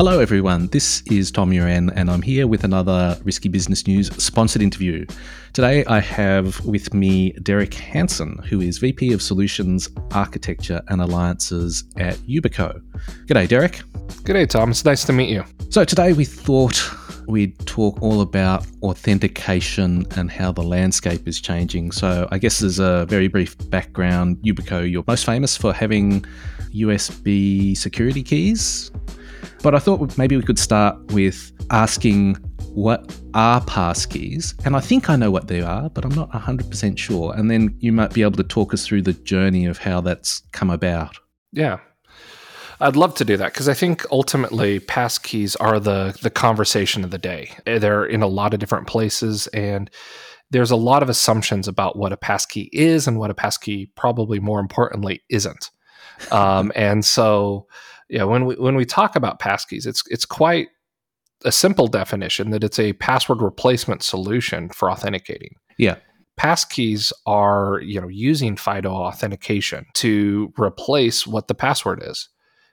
Hello, everyone. This is Tom Uren, and I'm here with another Risky Business News sponsored interview. Today, I have with me Derek Hanson, who is VP of Solutions, Architecture, and Alliances at Yubico. G'day, Derek. G'day, Tom. It's nice to meet you. So, today we thought we'd talk all about authentication and how the landscape is changing. So, I guess as a very brief background, Yubico, you're most famous for having USB security keys. But I thought maybe we could start with asking what are passkeys? And I think I know what they are, but I'm not 100% sure. And then you might be able to talk us through the journey of how that's come about. Yeah. I'd love to do that because I think ultimately passkeys are the the conversation of the day. They're in a lot of different places and there's a lot of assumptions about what a passkey is and what a passkey probably more importantly isn't. Um, and so yeah, when we when we talk about passkeys, it's it's quite a simple definition that it's a password replacement solution for authenticating. Yeah. Passkeys are, you know, using FIDO authentication to replace what the password is.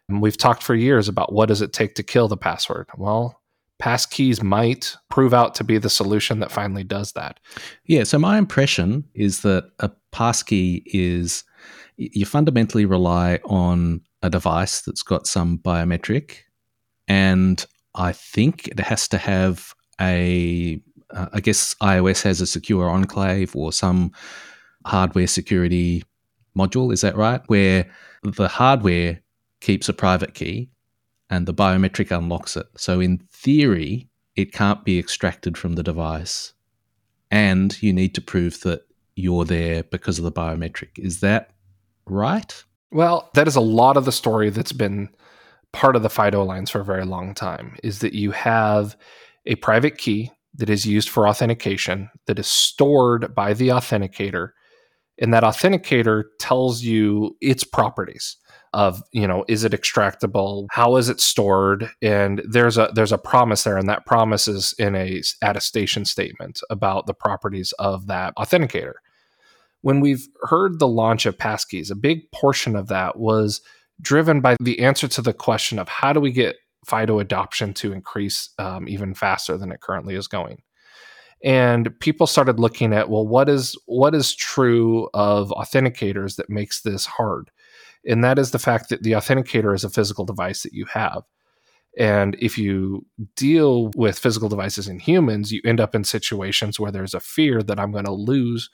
And we've talked for years about what does it take to kill the password. Well, passkeys might prove out to be the solution that finally does that. Yeah, so my impression is that a passkey is you fundamentally rely on a device that's got some biometric, and I think it has to have a. Uh, I guess iOS has a secure enclave or some hardware security module. Is that right? Where the hardware keeps a private key and the biometric unlocks it. So, in theory, it can't be extracted from the device. And you need to prove that you're there because of the biometric. Is that right? Well, that is a lot of the story that's been part of the FIDO Alliance for a very long time is that you have a private key that is used for authentication that is stored by the authenticator and that authenticator tells you its properties of you know is it extractable how is it stored and there's a there's a promise there and that promise is in a attestation statement about the properties of that authenticator when we've heard the launch of passkeys, a big portion of that was driven by the answer to the question of how do we get FIDO adoption to increase um, even faster than it currently is going. And people started looking at well, what is what is true of authenticators that makes this hard, and that is the fact that the authenticator is a physical device that you have. And if you deal with physical devices in humans, you end up in situations where there's a fear that I'm going to lose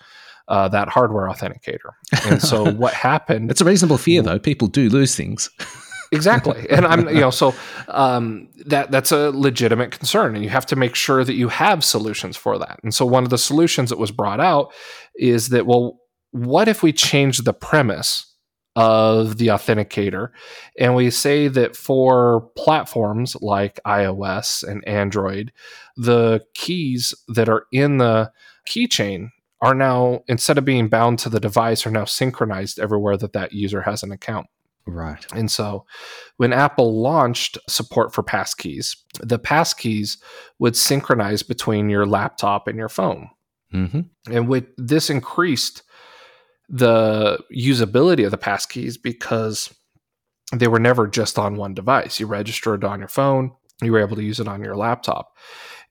uh, that hardware authenticator. And so what happened? It's a reasonable fear, though. People do lose things. exactly, and I'm you know so um, that that's a legitimate concern, and you have to make sure that you have solutions for that. And so one of the solutions that was brought out is that well, what if we change the premise? of the authenticator. And we say that for platforms like iOS and Android, the keys that are in the keychain are now instead of being bound to the device are now synchronized everywhere that that user has an account. Right. And so when apple launched support for passkeys the passkeys would synchronize between your laptop and your phone. Mm-hmm. and with this increased the usability of the passkeys because they were never just on one device. You registered on your phone you were able to use it on your laptop.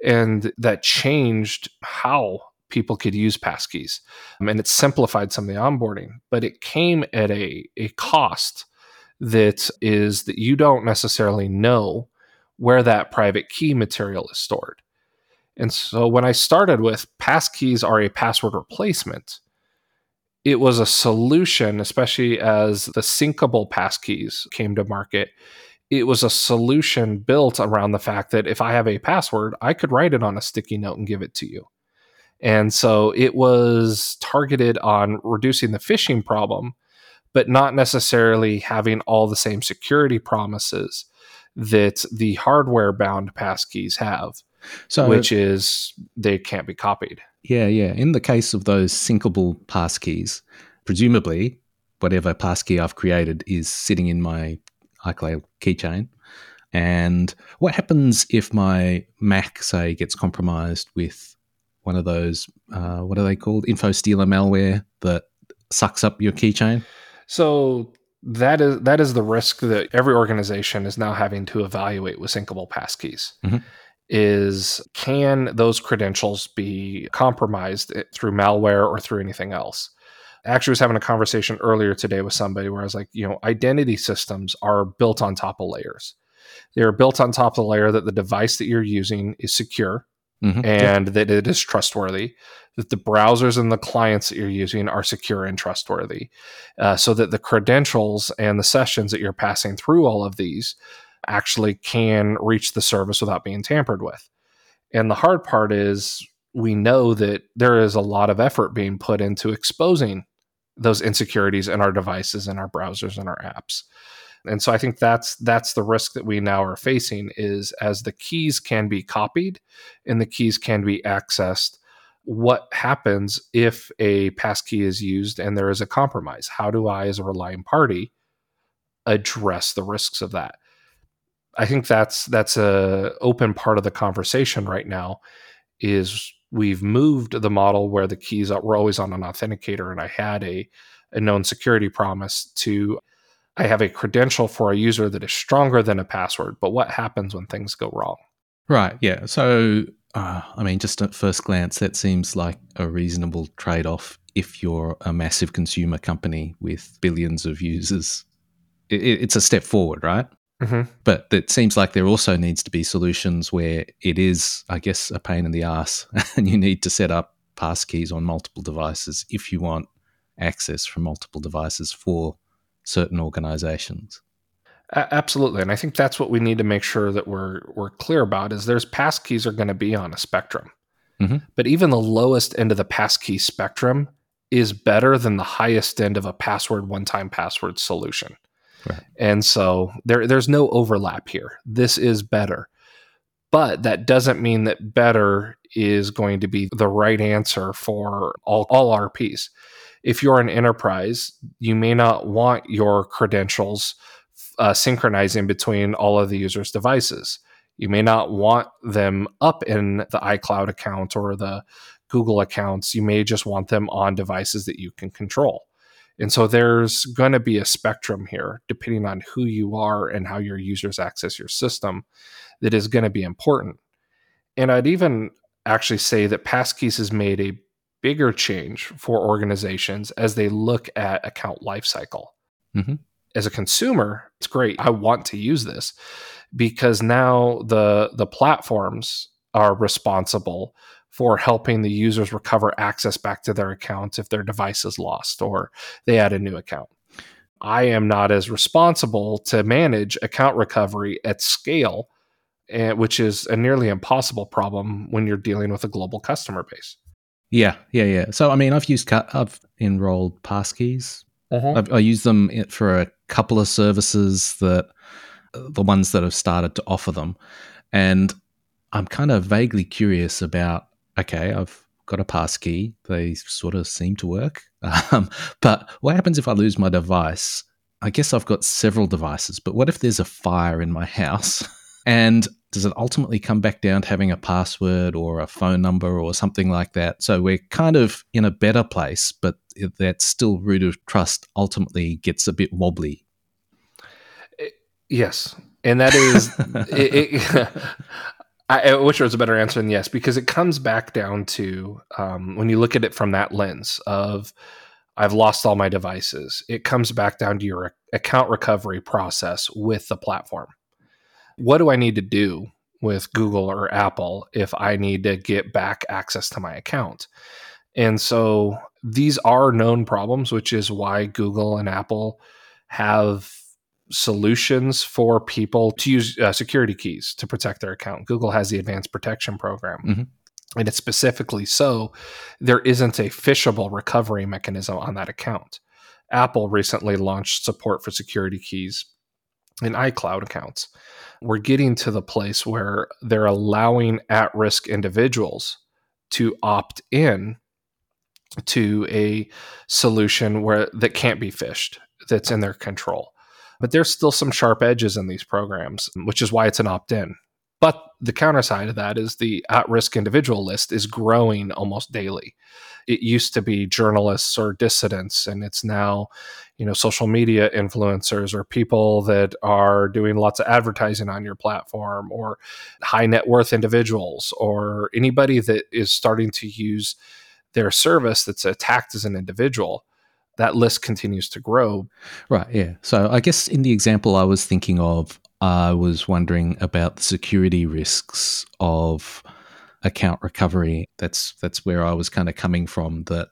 And that changed how people could use passkeys. Um, and it simplified some of the onboarding, but it came at a, a cost that is that you don't necessarily know where that private key material is stored. And so when I started with passkeys are a password replacement, it was a solution, especially as the syncable passkeys came to market. It was a solution built around the fact that if I have a password, I could write it on a sticky note and give it to you. And so it was targeted on reducing the phishing problem, but not necessarily having all the same security promises that the hardware bound passkeys have. So, which is they can't be copied. Yeah, yeah. In the case of those syncable passkeys, presumably whatever passkey I've created is sitting in my iCloud keychain. And what happens if my Mac, say, gets compromised with one of those uh, what are they called info stealer malware that sucks up your keychain so that is that is the risk that every organization is now having to evaluate with syncable passkeys. Mm-hmm. Is can those credentials be compromised through malware or through anything else? I actually was having a conversation earlier today with somebody where I was like, you know, identity systems are built on top of layers. They are built on top of the layer that the device that you're using is secure mm-hmm. and that it is trustworthy, that the browsers and the clients that you're using are secure and trustworthy, uh, so that the credentials and the sessions that you're passing through all of these actually can reach the service without being tampered with. And the hard part is we know that there is a lot of effort being put into exposing those insecurities in our devices and our browsers and our apps. And so I think that's that's the risk that we now are facing is as the keys can be copied and the keys can be accessed what happens if a passkey is used and there is a compromise? How do i as a relying party address the risks of that? I think that's that's a open part of the conversation right now is we've moved the model where the keys were always on an authenticator and i had a, a known security promise to I have a credential for a user that is stronger than a password. But what happens when things go wrong? Right. Yeah. So, uh, I mean, just at first glance, that seems like a reasonable trade off if you're a massive consumer company with billions of users. It, it's a step forward, right? Mm-hmm. But it seems like there also needs to be solutions where it is, I guess, a pain in the ass, and you need to set up passkeys on multiple devices if you want access from multiple devices for certain organizations. Absolutely, and I think that's what we need to make sure that we're we're clear about is there's passkeys are going to be on a spectrum, mm-hmm. but even the lowest end of the passkey spectrum is better than the highest end of a password one-time password solution. Right. And so there there's no overlap here. This is better. But that doesn't mean that better is going to be the right answer for all, all RPs if you're an enterprise, you may not want your credentials uh, synchronizing between all of the user's devices. You may not want them up in the iCloud account or the Google accounts. You may just want them on devices that you can control. And so there's going to be a spectrum here, depending on who you are and how your users access your system, that is going to be important. And I'd even actually say that Passkeys has made a bigger change for organizations as they look at account lifecycle. Mm-hmm. As a consumer, it's great. I want to use this because now the the platforms are responsible for helping the users recover access back to their accounts if their device is lost or they add a new account. I am not as responsible to manage account recovery at scale, eh, which is a nearly impossible problem when you're dealing with a global customer base. Yeah, yeah, yeah. So I mean, I've used I've enrolled passkeys. Uh-huh. i use them for a couple of services that the ones that have started to offer them, and I'm kind of vaguely curious about. Okay, I've got a passkey. They sort of seem to work, um, but what happens if I lose my device? I guess I've got several devices, but what if there's a fire in my house and does it ultimately come back down to having a password or a phone number or something like that? So we're kind of in a better place, but that still root of trust ultimately gets a bit wobbly. Eh, yes. And that is, it, it, I, wish there was a better answer than yes, because it comes back down to um, when you look at it from that lens of, I've lost all my devices. It comes back down to your account recovery process with the platform what do I need to do with Google or Apple if I need to get back access to my account? And so these are known problems, which is why Google and Apple have solutions for people to use uh, security keys to protect their account. Google has the advanced protection program. Mm-hmm. And it's specifically so there isn't a phishable recovery mechanism on that account. Apple recently launched support for security keys in iCloud accounts we're getting to the place where they're allowing at risk individuals to opt in to a solution where that can't be phished that's in their control. But there's still some sharp edges in these programs which is why it's an opt-in But the counter side of that is the at risk individual list is growing almost daily. It used to be journalists or dissidents, and it's now, you know, social media influencers or people that are doing lots of advertising on your platform or high net worth individuals or anybody that is starting to use their service that's attacked as an individual that list continues to grow. Right. Yeah. So I guess in the example I was thinking of, I was wondering about the security risks of account recovery. That's that's where I was kind of coming from. That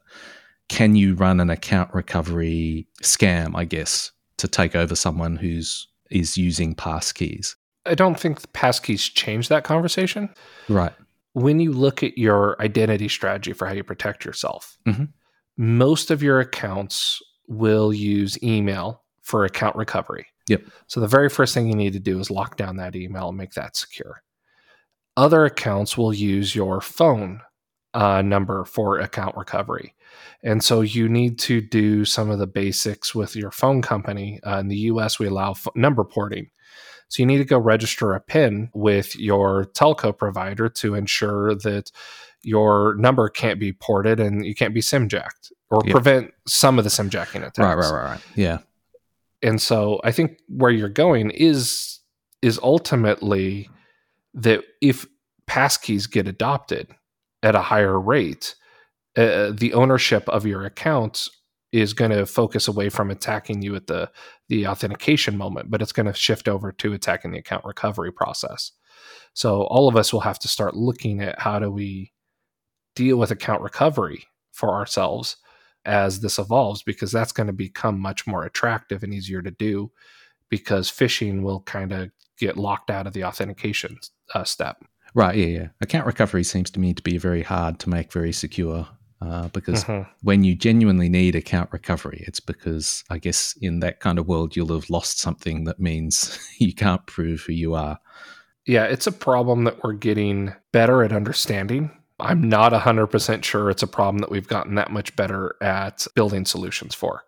can you run an account recovery scam? I guess to take over someone who's is using passkeys. I don't think passkeys change that conversation. Right. When you look at your identity strategy for how you protect yourself, mm-hmm. most of your accounts will use email for account recovery. Yep. So the very first thing you need to do is lock down that email and make that secure. Other accounts will use your phone uh, number for account recovery. And so you need to do some of the basics with your phone company. Uh, in the US, we allow f- number porting. So you need to go register a PIN with your telco provider to ensure that your number can't be ported and you can't be SIM jacked or yep. prevent some of the SIM jacking attacks. Right, right, right, right. Yeah and so I think where you're going is is ultimately that if passkeys get adopted at a higher rate, uh, the ownership of your account is going to focus away from attacking you at the the authentication moment, but it's going to shift over to attacking the account recovery process. So all of us will have to start looking at how do we deal with account recovery for ourselves as this evolves because that's going to become much more attractive and easier to do because phishing will kind of get locked out of the authentication uh, step. Right. Yeah. Yeah. Account recovery seems to me to be very hard to make very secure. Uh, because mm-hmm. when you genuinely need account recovery, it's because I guess in that kind of world you'll have lost something that means you can't prove who you are. Yeah, it's a problem that we're getting better at understanding I'm not 100% sure it's a problem that we've gotten that much better at building solutions for.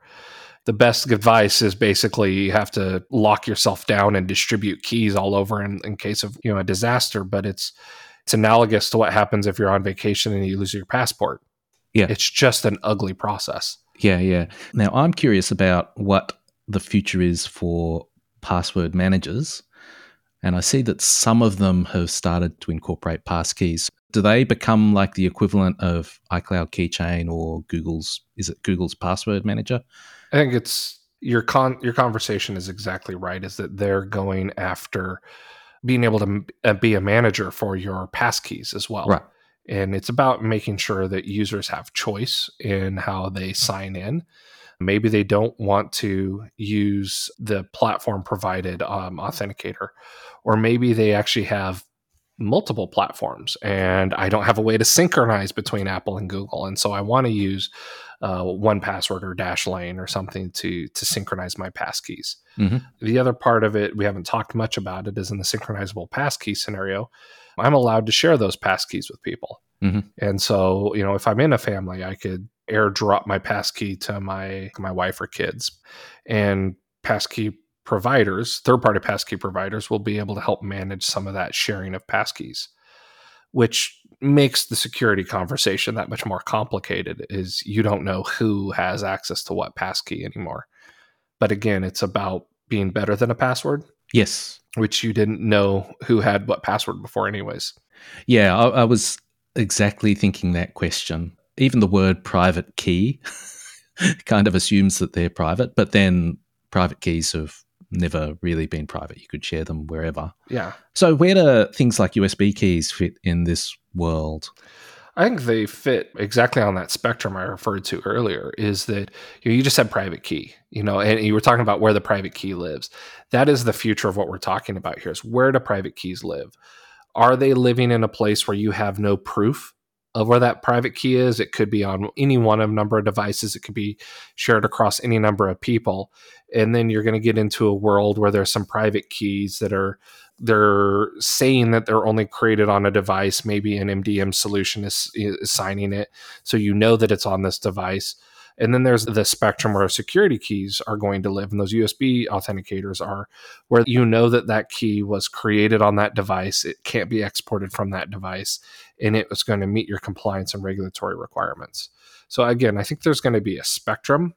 The best advice is basically you have to lock yourself down and distribute keys all over in, in case of you know a disaster. But it's it's analogous to what happens if you're on vacation and you lose your passport. Yeah, it's just an ugly process. Yeah, yeah. Now I'm curious about what the future is for password managers. And I see that some of them have started to incorporate passkeys do they become like the equivalent of iCloud Keychain or Google's? Is it Google's password manager? I think it's your con your conversation is exactly right. Is that they're going after being able to uh, be a manager for your passkeys as well, right? And it's about making sure that users have choice in how they sign in. Maybe they don't want to use the platform provided um, authenticator, or maybe they actually have multiple platforms and I don't have a way to synchronize between Apple and Google. And so I want to use uh, 1Password or Dashlane or something to to synchronize my passkeys. Mm-hmm. The other part of it, we haven't talked much about it, is in the synchronizable passkey scenario. I'm allowed to share those passkeys with people. Mm-hmm. And so, you know, if I'm in a family, I could airdrop my passkey to my my wife or kids. And passkey providers, third party passkey providers, will be able to help manage some of that sharing of passkeys, which makes the security conversation that much more complicated is you don't know who has access to what passkey anymore. But again, it's about being better than a password. Yes. Which you didn't know who had what password before, anyways. Yeah, I, I was exactly thinking that question. Even the word private key kind of assumes that they're private, but then private keys have never really been private. You could share them wherever. Yeah. So where do things like USB keys fit in this world? I think they fit exactly on that spectrum I referred to earlier. Is that you, know, you just said private key, you know, and you were talking about where the private key lives. That is the future of what we're talking about here. Is where do private keys live? Are they living in a place where you have no proof of where that private key is. It could be on any one of a number of devices. It could be shared across any number of people. And then you're going to get into a world where there's some private keys that are they're saying that they're only created on a device. Maybe an MDM solution is, is signing it, so you know that it's on this device. And then there's the spectrum where security keys are going to live, and those USB authenticators are where you know that that key was created on that device. It can't be exported from that device, and it was going to meet your compliance and regulatory requirements. So, again, I think there's going to be a spectrum,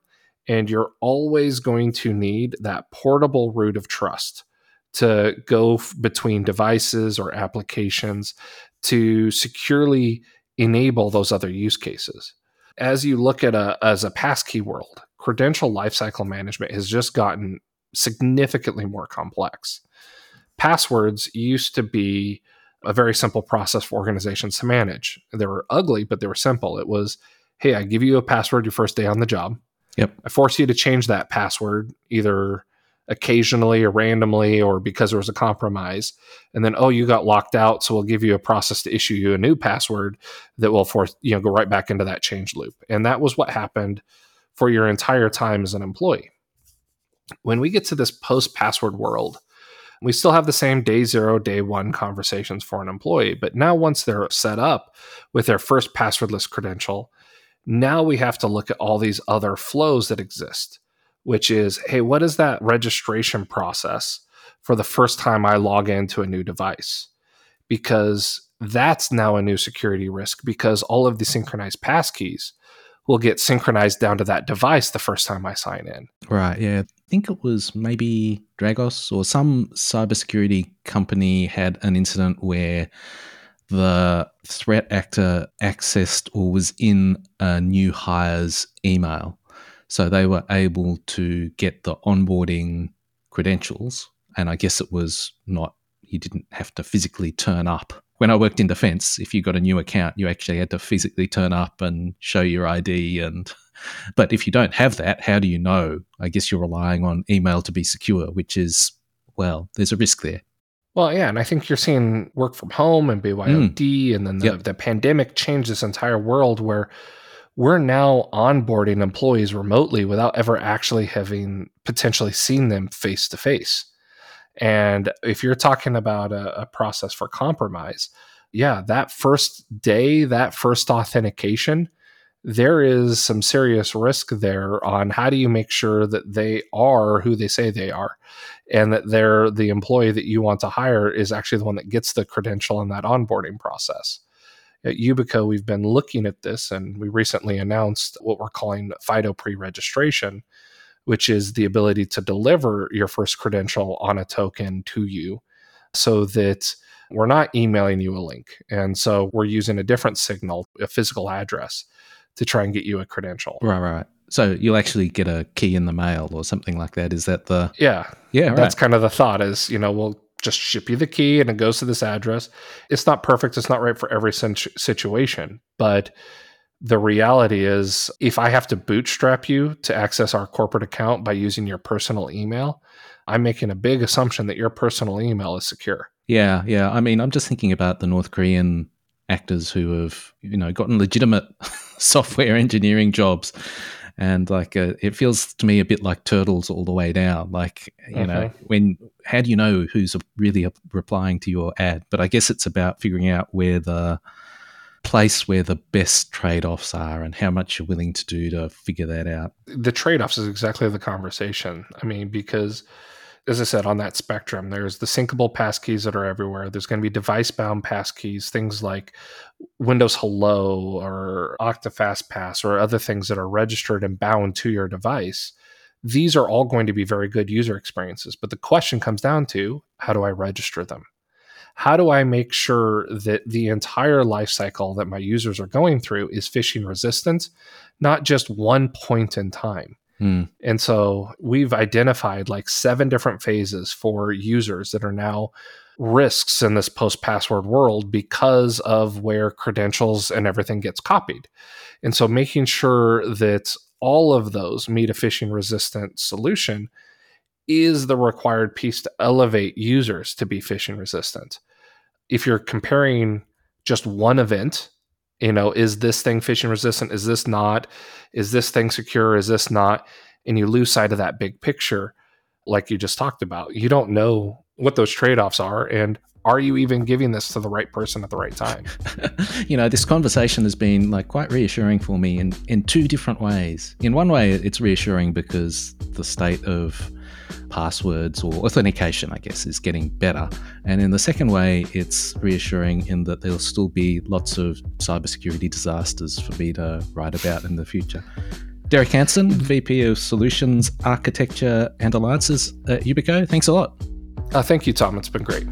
and you're always going to need that portable root of trust to go f- between devices or applications to securely enable those other use cases. As you look at a as a passkey world, credential lifecycle management has just gotten significantly more complex. Passwords used to be a very simple process for organizations to manage. They were ugly, but they were simple. It was, hey, I give you a password your first day on the job. Yep. I force you to change that password either occasionally or randomly or because there was a compromise and then oh you got locked out so we'll give you a process to issue you a new password that will force you know go right back into that change loop and that was what happened for your entire time as an employee when we get to this post password world we still have the same day zero day one conversations for an employee but now once they're set up with their first passwordless credential now we have to look at all these other flows that exist which is hey, what is that registration process for the first time I log into a new device? Because that's now a new security risk because all of the synchronized passkeys will get synchronized down to that device the first time I sign in. Right. Yeah. I think it was maybe Dragos or some cybersecurity company had an incident where the threat actor accessed or was in a new hire's email so they were able to get the onboarding credentials. And I guess it was not, you didn't have to physically turn up. When I worked in defense, if you got a new account, you actually had to physically turn up and show your ID. And, but if you don't have that, how do you know? I guess you're relying on email to be secure, which is, well, there's a risk there. Well, yeah, and I think you're seeing work from home and BYOD, mm. and then the, yep. the pandemic changed this entire world where we're now onboarding employees remotely without ever actually having potentially seen them face to face. And if you're talking about a, a, process for compromise, yeah, that first day, that first authentication, there is some serious risk there on how do you make sure that they are who they say they are and that they're the employee that you want to hire is actually the one that gets the credential in that onboarding process at Yubico, we've been looking at this, and we recently announced what we're calling FIDO pre registration, which is the ability to deliver your first credential on a token to you so that we're not emailing you a link. And so we're using a different signal, a physical address, to try and get you a credential. Right, right. So you'll actually get a key in the mail or something like that. Is that the yeah yeah? Right. That's kind of the thought. Is you know we'll just ship you the key and it goes to this address. It's not perfect. It's not right for every situation. But the reality is, if I have to bootstrap you to access our corporate account by using your personal email, I'm making a big assumption that your personal email is secure. Yeah, yeah. I mean, I'm just thinking about the North Korean actors who have, you know, gotten legitimate software engineering jobs. And like uh, it feels to me a bit like turtles all the way down. Like you okay. know when how do you know who's really replying to your ad? But i guess it's about figuring out where the place where the best trade-offs are and how much you're willing to do to figure that out. The trade-offs is exactly the conversation. I mean because as I said, on that spectrum, there's the syncable passkeys that are everywhere. There's going to be device bound passkeys, things like Windows Hello or Okta FastPass or other things that are registered and bound to your device. These are all going to be very good user experiences. But the question comes down to how do I register them? How do I make sure that the entire life cycle that my users are going through is phishing resistant, not just one point in time? Mm. And so we've identified like seven different phases for users that are now risks in this post password world because of where credentials and everything gets copied. And so making sure that all of those meet a phishing resistant solution is the required piece to elevate users to be phishing resistant. If you're comparing just one event you know is this thing phishing resistant? Is this not? Is this thing secure? Is this not? And you lose sight of that big picture like you just talked about. You don't know what those trade-offs are and are you even giving this to the right person at the right time? you know, this conversation has been like quite reassuring for me in, in two different ways. In one way, it's reassuring because the state of passwords or authentication, I guess, is getting better. And in the second way, it's reassuring in that there'll still be lots of cybersecurity disasters for me to write about in the future. Derek Hanson, VP of Solutions, Architecture and Alliances at Yubico, Thanks a lot. Uh, thank you, Tom. It's been great.